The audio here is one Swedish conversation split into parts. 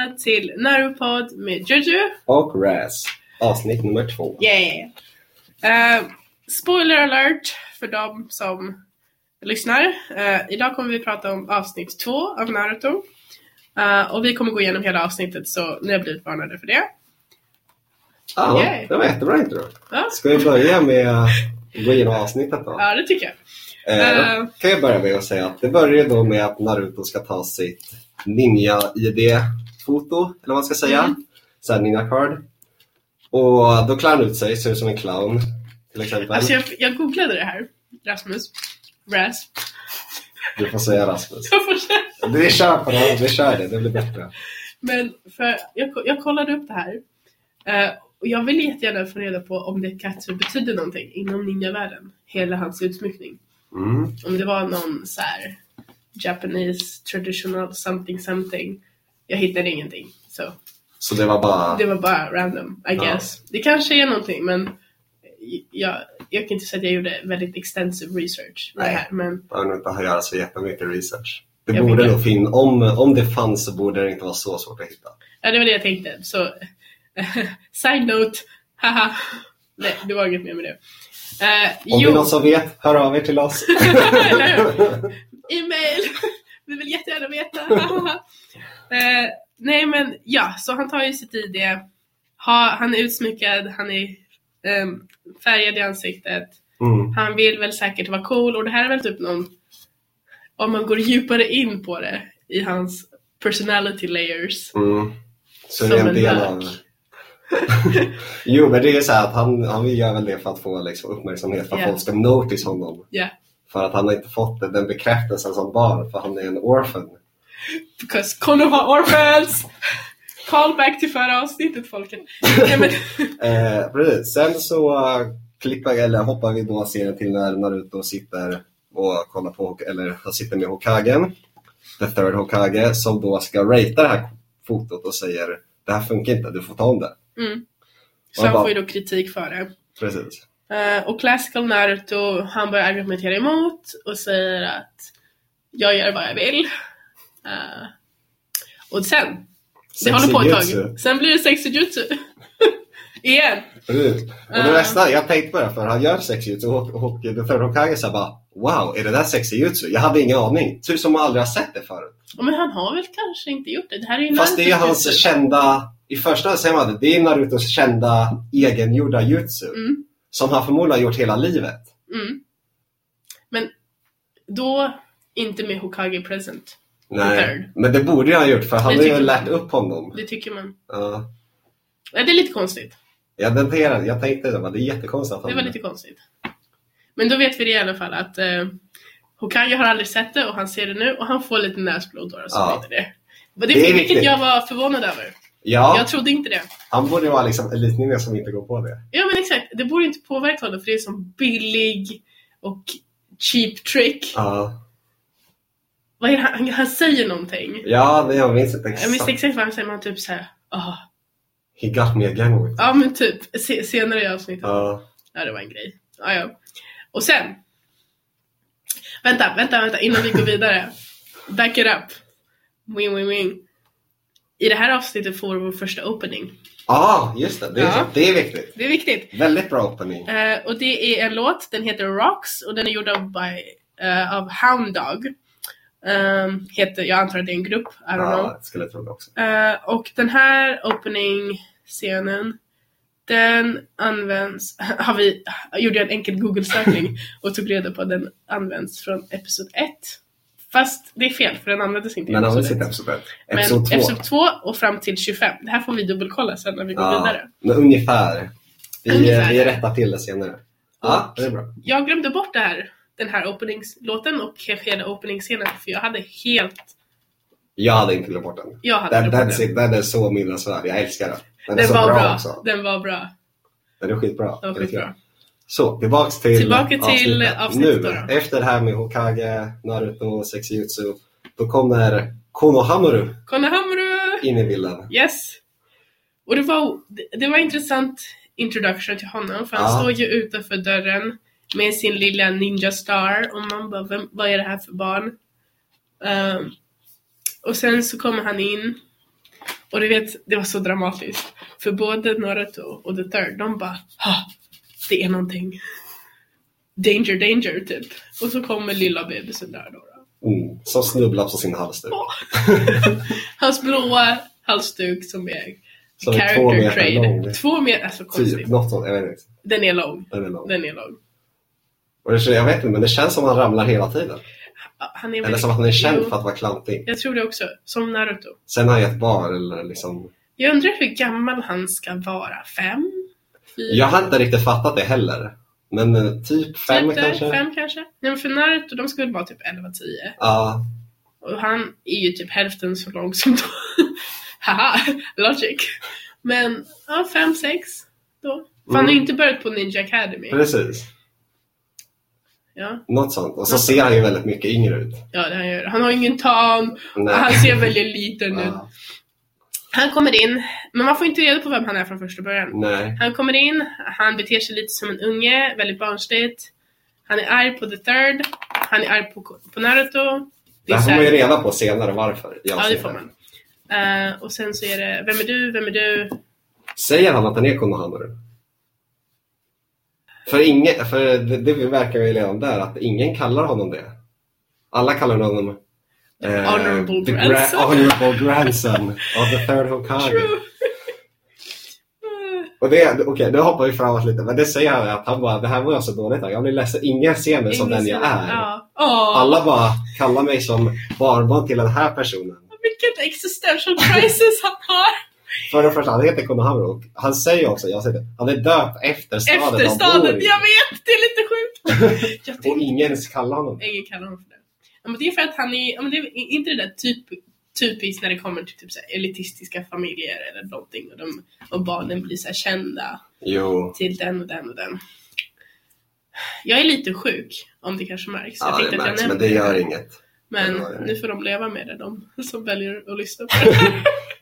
välkomna till Narupod med Jojo. Och Raz. Avsnitt nummer två. Yeah! Eh, spoiler alert för de som lyssnar. Eh, idag kommer vi prata om avsnitt två av Naruto. Eh, och vi kommer gå igenom hela avsnittet så ni har blivit varnade för det. Ja, Yay. det var jättebra intro. Ja, Ska vi börja med att gå igenom avsnittet då? ja det tycker jag. Eh, eh. kan jag börja med att säga att det börjar då med att Naruto ska ta sitt ninja-id-foto, eller vad man ska säga. Mm. Så här ninja card. Och då klär han ut sig, ser ut som en clown. Till exempel. Alltså jag, jag googlade det här, Rasmus. Ras. Du får säga Rasmus. Jag får säga. Vi kör på det, vi kör det, det blir bättre. Men för jag, jag kollade upp det här. Eh, och jag vill jättegärna få reda på om det katsu betyder någonting inom ninjavärlden. Hela hans utsmyckning. Mm. Om det var någon så här Japanese traditional something something. Jag hittade ingenting. Så Så det var bara... det var bara random, I Ja. guess. Det kanske är någonting men jag, jag kan inte säga att jag gjorde väldigt extensive research Nej. här. Men behöver nog inte göra så jättemycket research. Det Jag borde nog finnas, om, om det fanns så borde det inte vara så svårt att hitta. ja, det var det jag tänkte. Så side note, haha. Nej, det var inget mer med det. Eh, Om det är någon som vet, hör av er till oss. E-mail! Vi vill jättegärna veta. Eh, nej men ja, så han tar ju sitt ID. Ha, han är utsmyckad, han är ehm, färgad i ansiktet. Mm. Han vill väl säkert vara cool och det här är väl typ någon, om man går djupare in på det i hans personality layers. Mm. Så Som det är en del av... jo men det är så här att han, han gör väl det för att få liksom, uppmärksamhet, för att Ja. folk ska notice honom. Ja, För att han har inte fått den bekräftelsen som barn, för han är en orphan. Because Konoha orphans! Call back till förra avsnittet folket. Eh, precis. Sen så uh, klipper, eller hoppar vi då serien till när Naruto sitter och kollar på, eller han sitter med Hokagen, the third Hokage, som då ska ratea det här fotot och säger det här funkar inte, du får ta om det. mm. Så han bara- får ju då kritik för det. Precis. Eh, och Classical Naruto, han börjar argumentera emot och säger att jag gör vad jag vill. Eh, och sen, det håller på ett tag. Sen blir det sexijutsu. Igen. Precis. Och det nästa, jag tänkte på det för han gör sexjutsu och, och the third Hokage sa bara Wow, är det där sexjutsu? Jag hade ingen aning. Tur som man aldrig har sett det förut. Men han har väl kanske inte gjort det. Det här är ju Fast det är hans kända, i första säger man det, det är Narutos kända egengjorda jutsu. Mm, Som han förmodligen har gjort hela livet. mm. Men då inte med Hokage present. Nej, men det borde han ha gjort för han har ju lärt man. upp honom. Det tycker man. Ja. Ja, det är lite konstigt. Jag, denterade, jag tänkte det, det är jättekonstigt. Det var lite konstigt. Men då vet vi det i alla fall att eh, Hokage har aldrig sett det och han ser det nu och han får lite näsblod då. Så Ja. det. Det, Det är vilket viktigt. jag var förvånad över. Ja, Jag trodde inte det. han borde vara liksom elitninja som inte går på det. Ja men exakt, det borde inte påverka honom för det är som billig och cheap trick. Ja, Vad är det han, han, säger någonting. ja jag minns inte Jag minns exakt. exakt vad han säger, men han typ såhär, ah. He got me again with. Ja men typ, se, senare i avsnittet. Ja. Ja, det var en grej. Ja, ja. Och sen. Vänta, vänta, vänta innan vi går vidare. Back it up. Wing, wing, wing. I det här avsnittet får vi vår första opening. ah, just det. Det är, Ja. det är viktigt. Det är viktigt. Väldigt bra opening. Eh, och det är en låt, den heter Rocks och den är gjord av, by, eh, av Hound Dog. Ehm, heter, jag antar att det är en grupp, I don't know. Ja, jag skulle tro också. Eh, och den här opening-scenen den används, har vi, gjorde jag en enkel google-sökning och tog reda på att den används från episod 1. Fast det är fel för den användes inte i Men han vill episod sitta 1. episod 1. Men Episod 2. episod 2 och fram till 25. Det här får vi dubbelkolla sen när vi går Ja, vidare. men ungefär. Vi, Ungefär. vi rättar till det senare. Ja, det är bra. Jag glömde bort det här, den här openingslåten och hela openingsscenen för jag hade helt, Jag hade inte glömt bort den. jag hade Den, den, den. den är så minnesvärd. Jag älskar den. Den, är Den så var bra, bra, också. den var bra. Den är skitbra. Den var skitbra. bra. Så, tillbaks till Tillbaka till avsnittet Nu, då efter det här med Hokage, Naruto, Sexijutsu, då kommer Konohamaru Konohamaru! in i bilden. Yes! Och det var, det- det var intressant introduction till honom för han Ja. står ju utanför dörren med sin lilla Ninja Star och man bara, vem, vad är det här för barn? Ehm, och sen så kommer han in Och du vet, det var så dramatiskt. För både Naruto och The Third, de bara ha, det är någonting. Danger, danger typ. Och så kommer lilla bebisen där då. Mm. Som snubblar på sin halsduk. Åh. Hans blåa halsduk som är Som är character två meter lång. Två meter, alltså konstigt. Typ, något. Jag vet inte. Den är lång. Den är lång. Den är lång. Och det, jag vet inte, men det känns som att han ramlar hela tiden. Han är Eller som att han är känd för att vara klantig. Jag tror det också. Som Naruto. Sen har jag ett barn eller liksom... Jag undrar hur gammal han ska vara. Fem? Fyra? Jag har inte riktigt fattat det heller. Men eh, typ fem där, kanske? Fem kanske? Nej, men för Naruto, de skulle vara typ 11-10. Ja, Och han är ju typ hälften så lång som de. Haha, logic. Men ja, fem, sex då. För han har ju Mm. inte börjat på Ninja Academy. precis. Ja, Något sånt. Och så ser han ju väldigt mycket yngre ut. ja det han gör. Han har ingen tan, Nej. han ser väldigt liten ut. Ja. Han kommer in, men man får inte reda på vem han är från första början. Nej. Han kommer in, han beter sig lite som en unge, väldigt barnsligt. Han är arg på The Third, han är arg på, på Naruto. Det så får man ju reda på senare varför. Ja, det får man. Eh, och sen så är det, vem är du, vem är du? Säger han att han är Konohamaru? För, ingen, för det, det verkar ju redan där att ingen kallar honom det. Alla kallar honom eh, Honorable the grandson. honorable grandson of the third Hokage. True. Och det, okej, nu hoppar vi framåt lite, men det säger han att han bara, det här var jag så dåligt här. Jag blir ledsen, ingen ser mig som Ingen den jag är. Ja. Alla bara kallar mig som barnbarn till den här personen. Vilket existential crisis han har! För det första, han heter Konohamaru och han säger också, jag säger det, han är döpt efter staden Efter staden, jag vet! Det är lite sjukt! Jag Och ingen kallar honom det. ingen kallar honom för det. Ja, men det är för att han är, men det är inte det där typ, typiskt när det kommer till typ så elitistiska familjer eller någonting och, de, och barnen blir så kända Jo. till den och den och den. Jag är lite sjuk, om det kanske märks. Jag Ja, tänkte det jag märks, men det gör inget. Men Ja, nu får de leva med det, de som väljer att lyssna på det.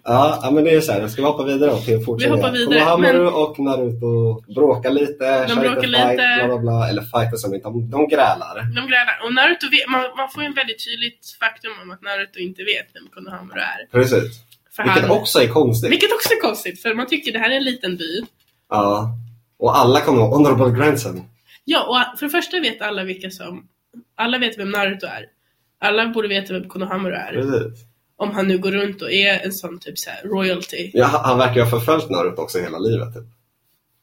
Ja, men det är så här, ska vi hoppa vidare till fortsättningen? hoppar vidare, Konohamaru men- och Naruto bråkar lite, De bråkar lite fight, lite. bla bla bla. Eller fighter som inte, de, de grälar. De grälar. Och Naruto vet, man, man får ju en väldigt tydligt faktum om att Naruto inte vet vem Konohamaru är. Precis. För Vilket han, också är konstigt. vilket också är konstigt, för man tycker det här är en liten by. Ja. Och alla kommer ihåg Honorable Grandson. Ja, och för det första vet alla vilka som... Alla vet vem Naruto är. Alla borde veta vem Konohamaru är. Precis. Om han nu går runt och är en sån typ så här royalty. Ja, han verkar ha förföljt Naruto också hela livet. Typ.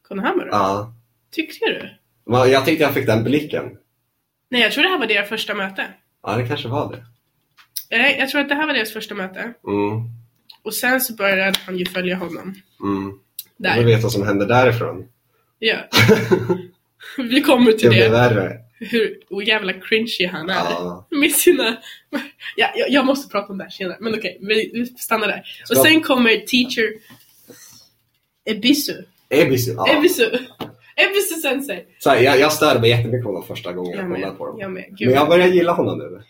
Konohamaru? Ja. Tyckte du? Jag tyckte jag fick den blicken. Nej, jag tror det här var deras första möte. Ja, det kanske var det. Nej, jag tror att det här var deras första möte. Mm. Och sen så började han ju följa honom. Mm. Jag Där. vill veta vad som hände därifrån. Ja. Vi kommer till Det det. värre. Hur jävla cringy han är. Ja. Med sina... Ja, jag, jag måste prata om det här senare. Men okej, vi, vi stannar där. Och Ska- sen kommer teacher Ebisu. Ebisu. Ja. Ebisu. Ebisu sensei. Så här, jag, jag störde mig jättemycket på honom första gången jag, Jag kollade på dem. Jag med. Men jag börjar gilla honom nu.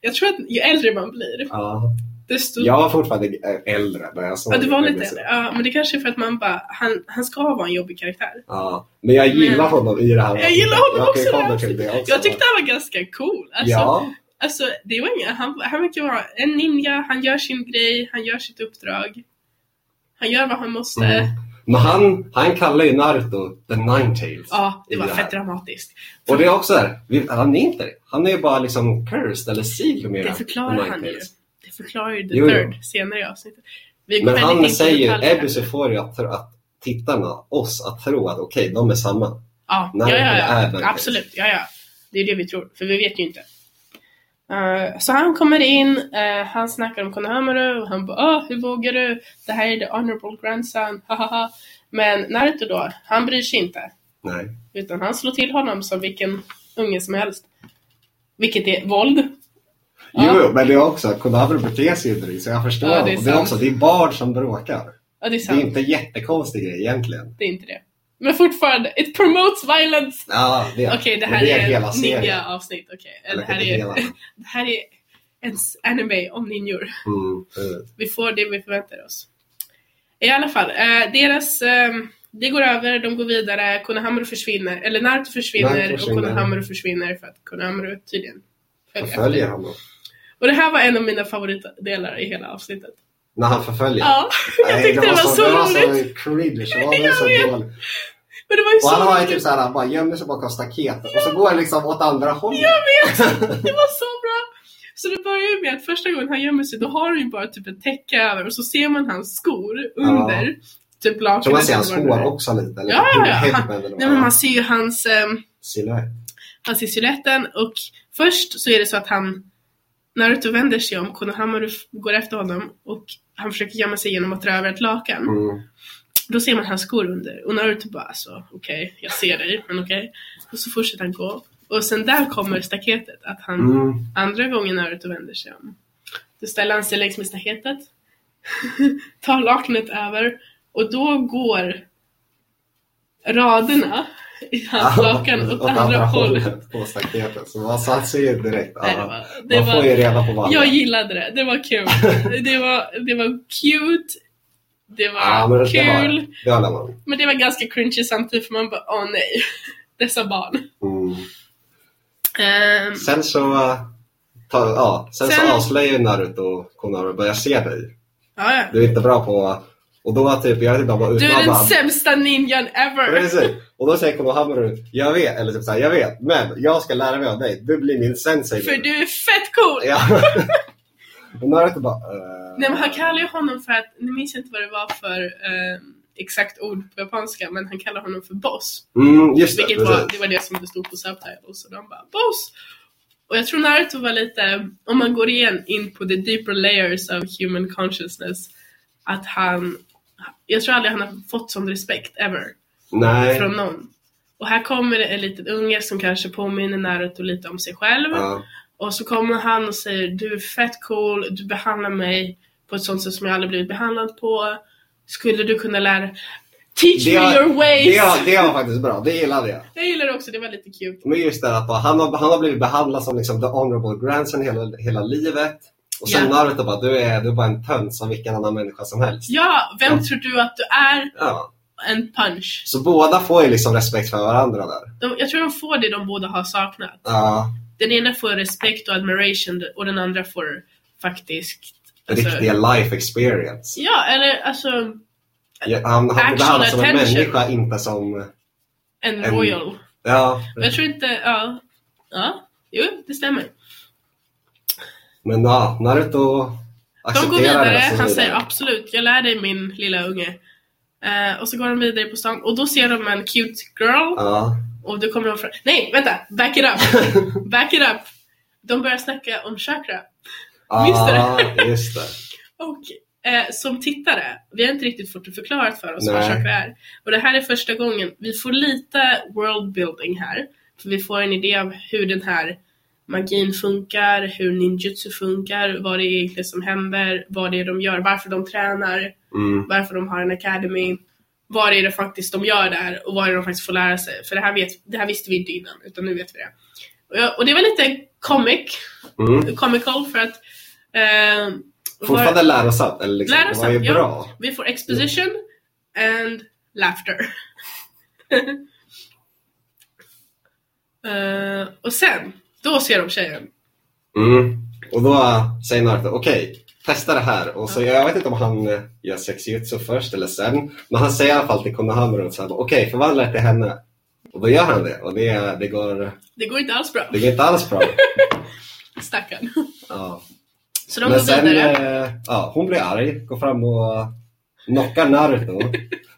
Jag tror att ju äldre man blir, Ja. Desto... Jag var fortfarande äldre när jag såg Ja, du var lite äldre. Ja, men det kanske är för att man bara, han, han ska vara en jobbig karaktär. Ja. Men jag gillar Men- honom i det här Jag gillar honom jag också, komma det här till det också. Jag tyckte han var ganska cool. Alltså, Ja, alltså det var inga, han, han verkar vara en ninja, han gör sin grej, han gör sitt uppdrag. Han gör vad han måste. Mm. men han, han kallar ju Naruto The Ninetales. Ja, det var här. fett dramatiskt. Och det är också där, han är inte det. Han är bara liksom cursed eller sealed med Det förklarar han ju. Förklarar ju The Jo, jo. Third senare i avsnittet. Men han säger, här. Ebisu får ju att, att tittarna, oss, att tro att okej, de är samma. Ja, ja, Naruto ja, ja. den absolut. Ja, ja. Det är det vi tror, för vi vet ju inte. Eh, så han kommer in, eh, han snackar om Konohamaru och han bara Åh, hur vågar du? Det här är the honorable grandson, hahaha. Men Naruto då, han bryr sig inte. Nej. Utan han slår till honom som vilken unge som helst. Vilket är våld. Jo, Ja. men det är också, Konohamaru beter sig ju det, så jag förstår. Ja, det är och det är sant. också, det är barn som bråkar. Ja, det är Det är sant. inte en jättekonstig grej egentligen. Det är inte det. Men fortfarande, it promotes violence! Ja, det är Okej, det Men här det är, hela ett serien. ninja-avsnitt. Okej, Eller det, här är, hela. det här är en anime om ninjor. Mm. Vi får det vi förväntar oss. I alla fall, eh, deras... Eh, det går över, de går vidare, Konohamaru försvinner, eller Naruto försvinner, Naruto och försvinner. Konohamaru försvinner för att Konohamaru tydligen följer följer honom. Och det här var en av mina favoritdelar i hela avsnittet. När han förföljer. Ja, jag Nej, tyckte det var så Det var roligt. så cringe. Det var så dåligt. Men det var ju Och han så har ju roligt. typ såhär, han bara gömmer sig bakom staketet och så går han liksom åt andra hållet. Det var så bra! Så det börjar ju med att första gången han gömmer sig, då har han ju bara typ ett täcke över och så ser man hans skor under. Typ lakanet. Kan man se eller hans hår också lite? Eller Ja, ja, ja. eller vad Nej men man ser ju hans, um, Silhuett. hans i siluetten och först så är det så att han Naruto vänder sig om, Konohamaru går efter honom och han försöker gömma sig genom att dra över ett lakan. Mm. Då ser man hans skor under och Naruto bara alltså okej, jag ser dig, men okej. Och så fortsätter han gå. Och sen där kommer staketet, att han Mm. andra gången Naruto vänder sig om. Då ställer han sig längs med staketet, tar lakanet över och då går raderna i hans lakan åt andra hållet. på staketet. Så man satt sig ju direkt. Nej, det Ja. var, det Man får ju var, reda på vad jag gillade det, det var kul. Det var, det var cute, det var Ja, men det kul, var det man. men det var ganska cringy samtidigt för man bara åh nej, dessa barn. Mm. Ehm, Sen så, ta, ja, sen, Sen- så avslöjar ju Naruto och Konohamaru börjar se dig. ja, ja. Du är inte bra på... Och då typ, jag om jag Du är den sämsta ninjan ever! Precis. Och då säger Konohamaru, jag vet, eller typ såhär, jag vet, men jag ska lära mig av dig. Du blir min sensei. För du är fett cool! Ja. och Naruto bara... Uh, Nej men han kallar ju honom för att, nu minns jag inte vad det var för eh, exakt ord på japanska, men han kallar honom för boss. Mm, just det. Vilket var, det var det som det stod på subtitles, så de bara boss! Och jag tror Naruto var lite, om man går igen in på the deeper layers of human consciousness, att han, jag tror aldrig han har fått sån respekt ever, Nej. från någon. Och här kommer det en liten unge som kanske påminner Naruto lite om sig själv. Ja. Och så kommer han och säger du är fett cool, du behandlar mig på ett sånt sätt som jag aldrig blivit behandlad på. Skulle du kunna lära Teach Det me var- your ways! Det, var, det var faktiskt bra, det gillade jag. Jag gillar det också, det var lite cute. Men just det att han, har, han har blivit behandlad som liksom the honorable grandson hela, hela livet. Och sen Ja. Naruto bara, du är, du är bara en tönt som vilken annan människa som helst. Ja, vem Ja. tror du att du är? Ja. En punch. Så båda får ju liksom respekt för varandra där. De, jag tror de får det de båda har saknat. Ja, Den ena får respekt och admiration och den andra får faktiskt... alltså- riktiga life experience. Ja, eller alltså Ja, Han, han behandlas som en människa, inte som... en En- royal. Ja, Jag tror inte, ja. Ja, jo, det stämmer. men ja, Naruto De accepterar går vidare, det. han säger absolut, jag lär dig min lilla unge. Eh, och så går de vidare på stan och då ser de en cute girl Ja. och då kommer de fram. Nej, vänta! Back it up! Back it up! De börjar snacka om chakra. Visste Ja, just det. Och eh, som tittare, vi har inte riktigt fått det förklarat för oss vad Nej. chakra är. Och det här är första gången, vi får lite world building här. För vi får en idé av hur den här magin funkar, hur ninjutsu funkar, vad det är egentligen som händer, vad det är de gör, varför de tränar, Mm. varför de har en academy, vad är det faktiskt de gör där och vad är det de faktiskt får lära sig. För det här, vet, det här visste vi inte innan, utan nu vet vi det. Och, jag, och det var lite comic, Mm. comical för att eh, Fortfarande lärosamt, eller liksom, det var Lärosamt, ju ja. bra. vi får exposition and laughter. Eh, och sen, då ser de tjejen. Mm. Och då säger Naruto, okej, testa det här. Och så, jag vet inte om han äh, gör sexjutsu först eller sen, men han säger i alla fall till Konohamaru okej, förvandla det till henne. Och då gör han det, och det, det, går, Det går inte alls bra. det går inte alls bra. Stackarn. Ja. Så de Men sen, äh, ja, hon blir arg, går fram och knockar Naruto,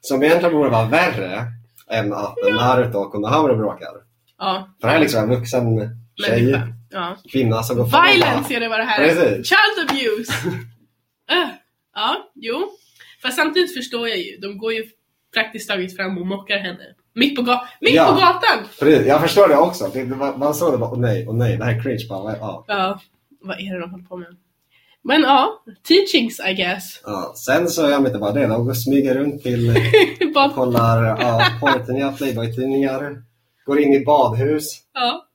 som egentligen borde vara värre än att Naruto och Konohamaru bråkar. Ja, För det här är liksom en vuxen människa. Ja. kvinna som går fram Violence är det vad det här är. Child abuse! Eh, ja, jo. Fast samtidigt förstår jag ju, de går ju praktiskt taget fram och mockar henne. Mitt på, ga- mitt Ja. på gatan! Precis, jag förstår det också. Man såg det bara, åh nej, åh nej, det här är cringe. Bara, ja. Ja, vad är det de håller på med? Men ja, teachings I guess. Ja. Sen så gör de inte bara det, de smyger runt till, kollar ja, porrtidningar, playboy-tidningar, går in i badhus ja.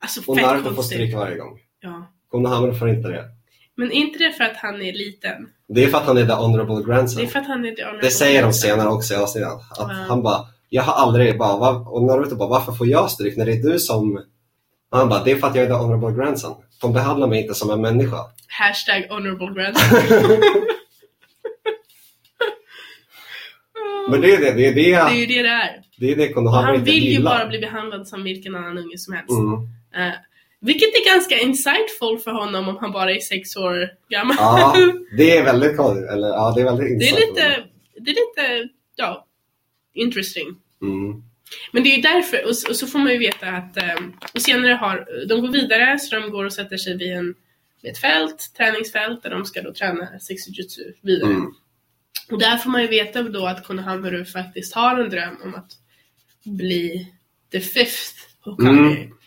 Alltså och Naruto får stryk varje gång. Ja. Konohamaru får inte det. Men inte det för att han är liten? Det är för att han är the honorable Det grandson. är för att han är the honorable Det säger de senare också i avsnittet. Att Ja. han bara, jag har aldrig bara, va? och Naruto bara, varför får jag stryk när det är du som Och han bara, det är för att jag är the honorable grandson. De behandlar mig inte som en människa. Hashtag honorable grandson. Men det är det, det är det, Det är ju det det är. det, är det Konohama han inte vill ju gillar. bara bli behandlad som vilken annan unge som helst. Mm. Eh, vilket är ganska insightful för honom om han bara är sex år gammal. Ja, det är väldigt konstigt. Eller ja, det är väldigt det är lite, det är lite, ja, interesting. Mm. Men det är ju därför, och, och så får man ju veta att, eh, och senare har, de går vidare så de går och sätter sig vid, en, vid ett fält, träningsfält, där de ska då träna sexjutsu vidare. Mm. Och där får man ju veta då att Konohamaru faktiskt har en dröm om att bli the fifth Hokage. Mm.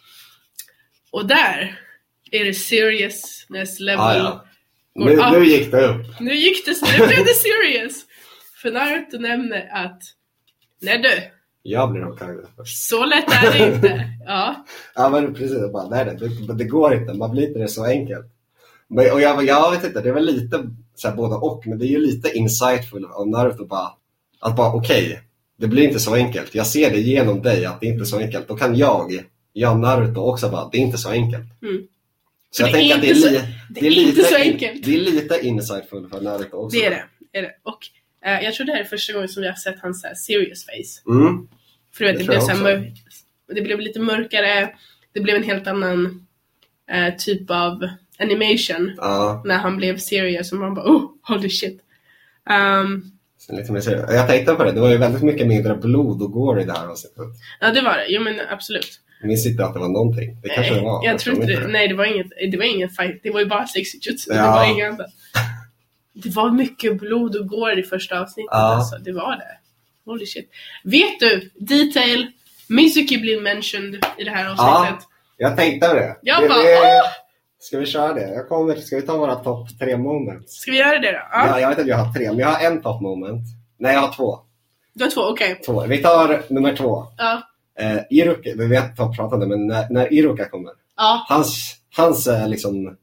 Och där är det seriousness level. Ah, ja. Nu, nu gick det upp. Nu gick det, nu blev det serious! För Naruto nämner att Nej du, Jag blir Hokage först. så lätt är det inte. Ja, Ja men precis, bara, nej, det, det, det går inte, man blir inte det så enkelt. Men, och jag, jag vet inte, det är väl lite så här, både och, men det är ju lite insightful av Naruto bara, att bara okej, det blir inte så enkelt. Jag ser det genom dig att det inte är så enkelt. Då kan jag, jag Naruto också bara, det är inte så enkelt. Mm. Så För jag tänker att det är, li, så- det är lite så enkelt. Det är lite insightful för Naruto också. det är det. Är det. Och eh, jag tror det här är första gången som vi har sett hans så här, serious face. Mm. För du vet, Det det, blev jag så mör- det blev lite mörkare, det blev en helt annan eh, typ av animation Ja, när han blev serious och man bara oh, holy shit. Um, så lite mer seriöst. Jag tänkte på det, det var ju väldigt mycket mindre blod och gore i det här avsnittet. ja det var det, jo men absolut. Minns inte att det var någonting. Det kanske det var. jag tror inte det, nej det var inget, det var ingen fight, det var ju bara sexjutsu, det Ja. var inget annat. Det var mycket blod och går i första avsnittet Ja. alltså, det var det. Holy shit. Vet du, detail, Mizuki blir mentioned i det här avsnittet. Jag tänkte på det. Jag det, bara, det åh! Ska vi köra det? Jag kommer, ska vi ta våra topp tre moments? Ska vi göra det då? Ja. Ja. jag vet att jag har tre, men jag har en top moment. Nej, jag har två. Du har två, okej. två. Vi tar nummer två. Ja. Eh, Iruka, vi vet vad vi pratade men när, när Iruka kommer. Ja, Hans, hans eh, liksom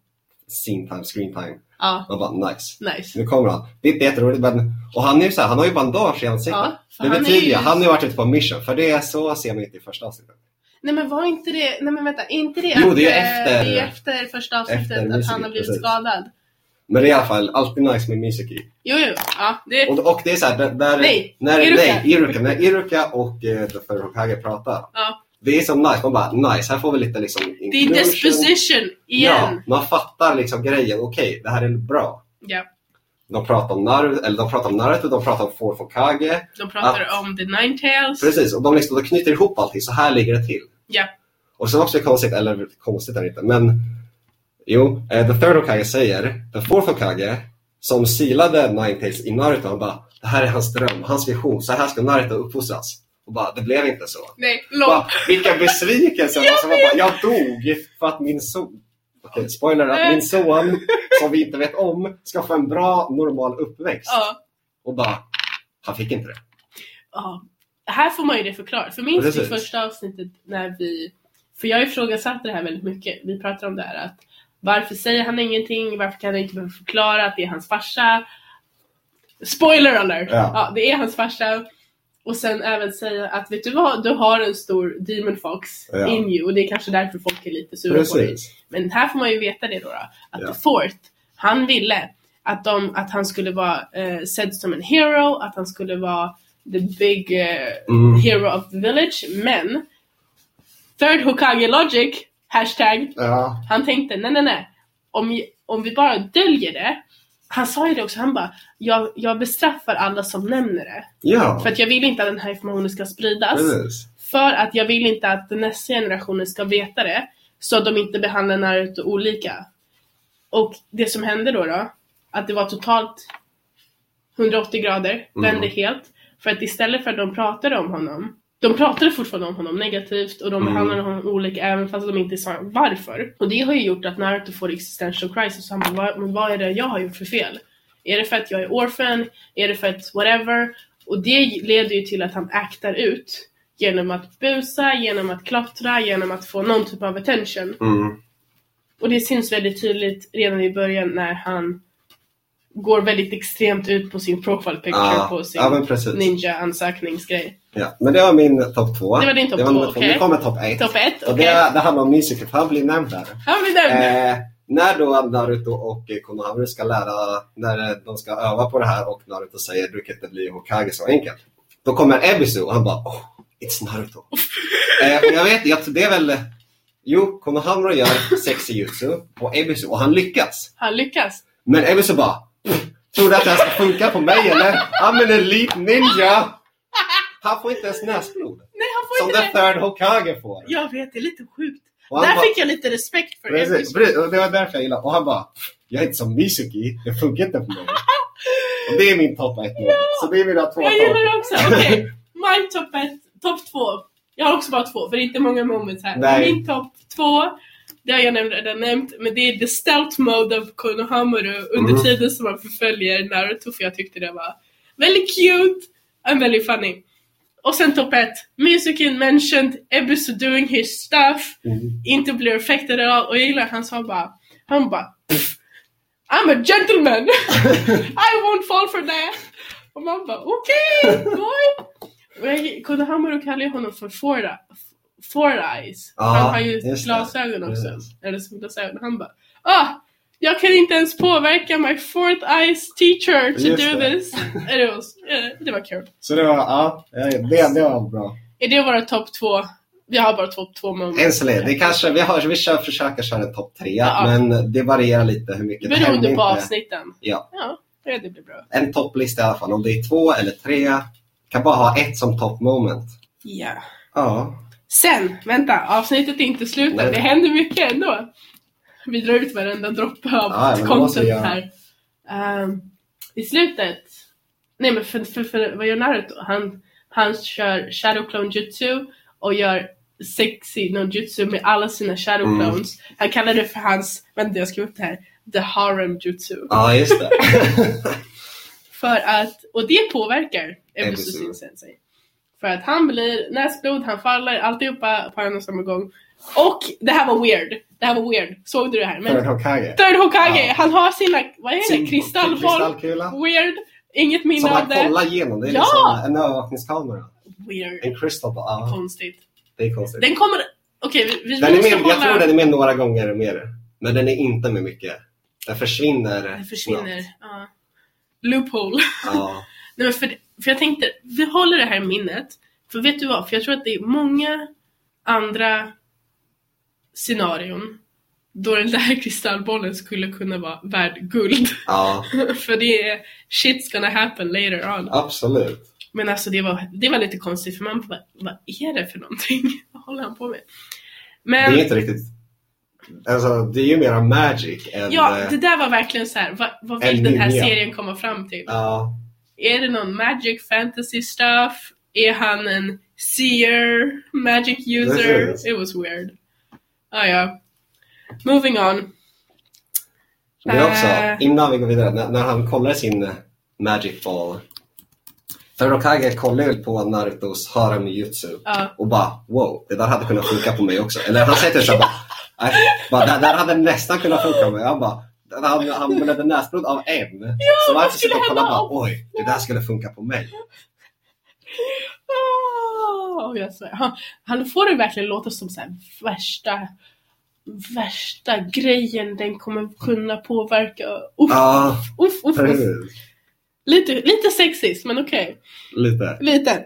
scene time, screen time. ja, Man bara nice. nice. Nu kommer han. Det är inte jätteroligt men, och han är ju så här, han har ju bandage i ansiktet. Ja, det betyder ju, han har ju varit ute på mission, för det är så ser man inte i första avsnittet. Nej men var inte det, nej men vänta, inte det Jo, att, det är efter- det är efter första avsnittet efter att han har blivit precis. skadad? Men i alla fall alltid nice med Mizuki. Jo, jo, ja, det, Och, och det är så här, där, där, Nej, när, Iruka. Nej, Iruka. När Iruka och eh, The Third Hokage pratar. ja, Det är så nice. Man bara nice, här får vi lite liksom det är inclusion. disposition Ja, igen. man fattar liksom grejen. Okej, det här är bra. Ja. De pratar om Naruto, eller de pratar om Naruto, de pratar om Fourth Hokage. De pratar Att- om the nine tails. Precis, och de, liksom, de knyter ihop allting. Så här ligger det till. Ja, Och sen också konstigt, eller konstigt är det inte, men jo, eh, The Third Hokage säger, The Fourth Hokage, som silade Ninetales i Naruto, han bara, det här är hans dröm, hans vision, så här ska Naruto uppfostras. Och bara, det blev inte så. nej. Bara, vilken besvikelse! jag, alltså, bara, jag dog för att min son, okej, spoiler, att min son, som vi inte vet om, ska få en bra, normal uppväxt. Ja, Och bara, han fick inte det. ja. Här får man ju det förklarat. För minns du första avsnittet när vi... För jag ifrågasatte det här väldigt mycket. Vi pratade om det här att varför säger han ingenting? Varför kan han inte förklara att det är hans farsa? Spoiler alert! Ja. Ja, det är hans farsa. Och sen även säga att vet du vad, du har en stor demon fox Ja. in you och det är kanske därför folk är lite sura på dig. Precis. Men här får man ju veta det då, då att Ja. The Fourth, han ville att, de, att han skulle vara eh, sedd som en hero, att han skulle vara the big eh, Mm. hero of the village, men Third Hokage Logic, hashtag, Ja, han tänkte nej nej nej, om, om vi bara döljer det, han sa ju det också, han bara jag, jag bestraffar alla som nämner det. ja. För att jag vill inte att den här informationen ska spridas. precis. För att jag vill inte att nästa generationen ska veta det. Så att de inte behandlar Naruto olika. Och det som hände då, då att det var totalt 180 grader, Mm. vände helt. För att istället för att de pratade om honom, de pratade fortfarande om honom negativt och de Mm. behandlade honom olika även fast de inte sa varför. Och det har ju gjort att Naruto får existential crisis. Han bara, vad, men vad är det jag har gjort för fel? Är det för att jag är orphan? Är det för att whatever? Och det leder ju till att han aktar ut genom att busa, genom att klottra, genom att få någon typ av attention. Mm. Och det syns väldigt tydligt redan i början när han går väldigt extremt ut på sin profile picture Ja, på sin ja ninja-ansökningsgrej. Ja, men det var min topp två. Det var din topp två, okej. Nu kommer topp ett. Topp ett, Och okej. det, det handlar om Musical, för han blir nämnd där. Blir! Eh, när då Naruto och Konohamaru ska lära, när de ska öva på det här och Naruto säger du kan inte bli Hokage så enkelt. Då kommer Ebisu och han bara oh, it's Naruto. eh, och jag vet, jag, det är väl, jo, Konohamaru gör sexy jutsu på Ebisu och han lyckas. Han lyckas. Men Ebisu bara, "Pff, tror du att det här ska funka på mig eller? I'm an elite ninja! Han får inte ens näsblod. Nej, han får Som inte the det. third Hokage får. Jag vet, det är lite sjukt. Där bara- fick jag lite respekt för Precis, Ebisu. precis, det var därför jag gillade Och han bara, jag är inte som Mizuki, det funkar inte på mig. och det är min topp ett moment. Så det är mina två Jag gillar det också. Okej, my topp ett, topp två. Jag har också bara två, för det är inte många moments här. Nej. Min topp två, det har jag redan nämnt, men det är the stealth mode av Konohamaru under Mm. tiden som man förföljer Naruto, för jag tyckte det var väldigt cute and väldigt funny. Och sen topp ett, Musikin mentioned Ebisu doing his stuff, Mm. inte blir affected at all, och jag gillar han sa bara, han bara "Pff, I'm a gentleman! I won't fall for that! Och man bara okej, boy! Och jag- Konohamaru kallar honom för four, four eyes. Ja, han har ju just det. glasögon också. Eller solglasögon. Han bara ah! Jag kan inte ens påverka my fourth eyes teacher to Just do det. this. Det var, eh, det var kul. Så det var, ja, det, det var bra. Är det våra topp två? Vi har bara topp två moments. Än så länge, det kanske, vi, har, vi kör, försöker köra topp tre, Ja. men det varierar lite hur mycket. Det händer Beroende på avsnitten. Ja. Ja, det blir bra. En topplista i alla fall, om det är två eller tre. Kan bara ha ett som top moment. Ja. Ja. Sen, vänta, avsnittet är inte slut än. Nej. Det händer mycket ändå. Vi drar ut varenda droppe av måste content här. Ehm, I slutet, nej men för, för, för vad gör Naruto? Han, han kör Shadow Clone Jutsu och gör sexy no jutsu med alla sina Shadow Mm. Clones. Han kallar det för hans, vänta jag ska upp det här, The Harem Jutsu. Ja, just det. För att, och det påverkar sin sensei. För att han blir näsblod, han faller, alltihopa på en och samma gång. Och det här var weird. Det här var weird. Såg du det här? Men Third Hokage. Third Hokage, Ja. han har sina, vad är det, kristallboll? kristallkula. Weird. Inget minne Som av det. kollar igenom. Det är Ja! liksom en övervakningskamera. Weird. En crystal ball. Ja, Konstigt. det är konstigt. Den kommer, okej vi, vi Den är måste med, jag hålla... tror den är med några gånger mer. Men den är inte med mycket. Den försvinner Den försvinner. Ja. Loophole. Ja. Nej, men för, för jag tänkte, vi håller det här i minnet. För vet du vad? För jag tror att det är många andra scenarion då den där kristallbollen skulle kunna vara värd guld. ja, för det är shit's gonna happen later on. absolut. Men alltså det var, det var lite konstigt för man bara, vad är det för någonting? vad håller han på med? Det Men är inte riktigt... Alltså, det är ju mera magic än... ja, eh, det där var verkligen så här. vad, vad vill en den här ninja. serien komma fram till? ja, Är det någon magic fantasy stuff? Är han en seer magic user? It was weird. Ah, ja. Moving on. är också, Eh. innan vi går vidare, när, när han kollar sin eh, magic ball. För Hokage kollar ju på Narutos harem jutsu Ja. och bara wow, det där hade kunnat funka på mig också. Eller han säger till sig bara, "Nej, bara det där hade nästan kunnat funka på mig. Han bara, han, han blödde näsblod av en. så vad varför sitta och kolla hända bara, oj, det där skulle funka på mig. Oh, jag svär. Han, han får det verkligen låta som så här värsta värsta grejen den kommer kunna påverka. Uff, Ja, uff, uff, uff. Lite, lite sexist men okej. Lite. Lite.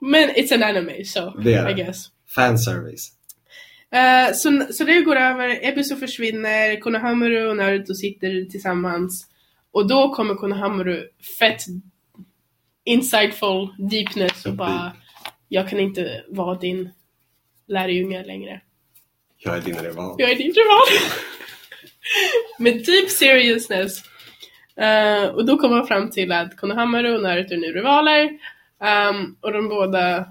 Men it's an anime so Det är I guess. Fanservice. Eh, så, så det går över, Ebisu försvinner, Konohamaru och Naruto sitter tillsammans. Och då kommer Konohamaru fett insightful deepness och bara Jag kan inte vara din lärjunge längre. Jag är din rival. Jag är din rival! Med deep seriousness. Eh, och då kommer man fram till att Konohamaru och Naruto är nu rivaler. ehm, och de båda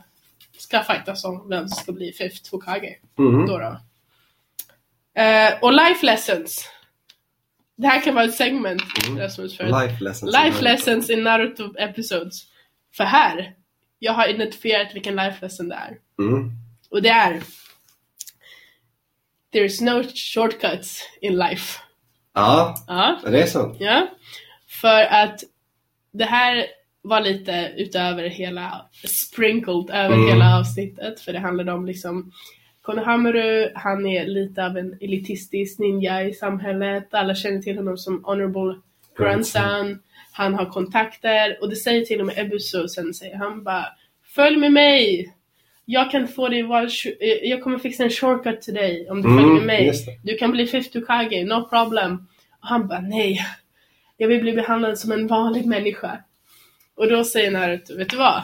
ska fightas om vem som ska bli fifth Hokage. Mm. Då då. Eh, och life lessons. Det här kan vara ett segment, Mm. Life lessons. life lessons in Naruto episodes. För här, jag har identifierat vilken life lesson det är. Mm. Och det är There is no shortcuts in life. Ja, Ja, det är sant. ja. För att det här var lite utöver hela, sprinkled över Mm. hela avsnittet. För det handlade om liksom Konohamaru, han är lite av en elitistisk ninja i samhället. Alla känner till honom som honorable grandson. Han har kontakter och det säger till och med Ebuso sen säger han bara Följ med mig! Jag kan få dig vara, eh, jag kommer fixa en shortcut till dig om du Mm, följer med mig. Du kan bli fifth Kage, no problem. Och han bara nej. Jag vill bli behandlad som en vanlig människa. Och då säger Naruto, vet du vad?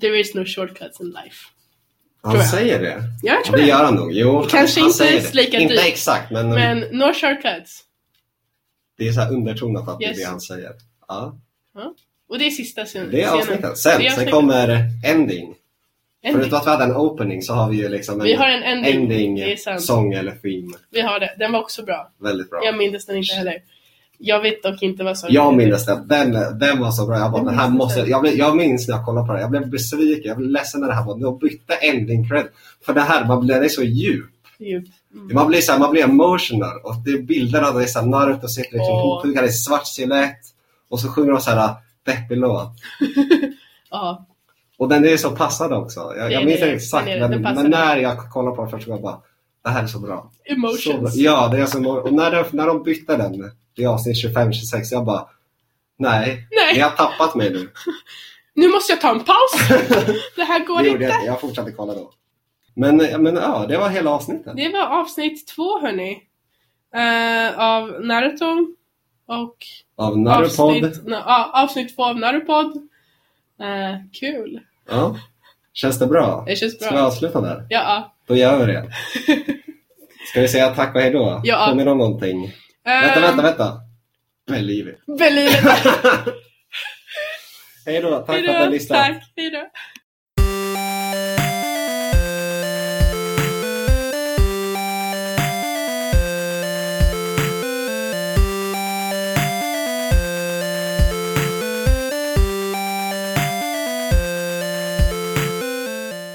There is no shortcuts in life. Han säger det? Ja, jag Ja, tror det det. gör han nog. Jo, Kanske han inte säger det. lika Inte exakt, men, Men no shortcuts. det är så här undertonat att Yes. det är det han säger. Ja, Och det är sista scenen. det är avsnittet. Sen, är sen kommer ending. Ending. Förutom att vi hade en opening så har vi ju liksom en Vi har en ending. ending sång eller film. Vi har det. Den var också bra. Väldigt bra. Jag minns den inte heller. Jag vet dock inte vad som Jag minns den. den. Den var så bra. Jag, bara, den här minns måste, den. jag, blev, jag minns när jag kollade på det. Jag blev besviken. Jag blev ledsen när det här var. De bytte ending cred. För det här, man blir, den är så djup. Djup. Mm. Man blir, så här, man blir emotional. Och det är bilder av det är så här, Naruto sitter liksom Åh. hophuggad i svart silhuett. Och så sjunger de så här deppig låt. Ja, Och den är så passande också. Jag, Det jag minns det. inte exakt, Den det. Den men, men det. när jag kollade på det första gången bara det här är så bra. Så bra. emotions. Ja, det är så Och när de, när de bytte den i avsnitt 25-26, jag bara nej, Nej. ni har tappat mig nu. Nu måste jag ta en paus! Det här går Det inte. jag. Jag fortsatte kolla då. Men, men ja, det var hela avsnittet. Det var avsnitt två hörni. Eh, av Naruto. Och Av Narupod. avsnitt, na, ja, avsnitt två av Narupod. Eh, kul. Ja. Känns det bra? Det känns Ska vi bra. avsluta där? Ja. Då gör vi det. Ska vi säga tack och hej då? Ja. Kommer det någonting? Uh, Vänta, vänta, vänta. Believe it. Believe it. hej då, tack för att Hejdå. ni lyssnade. Tack. Hejdå.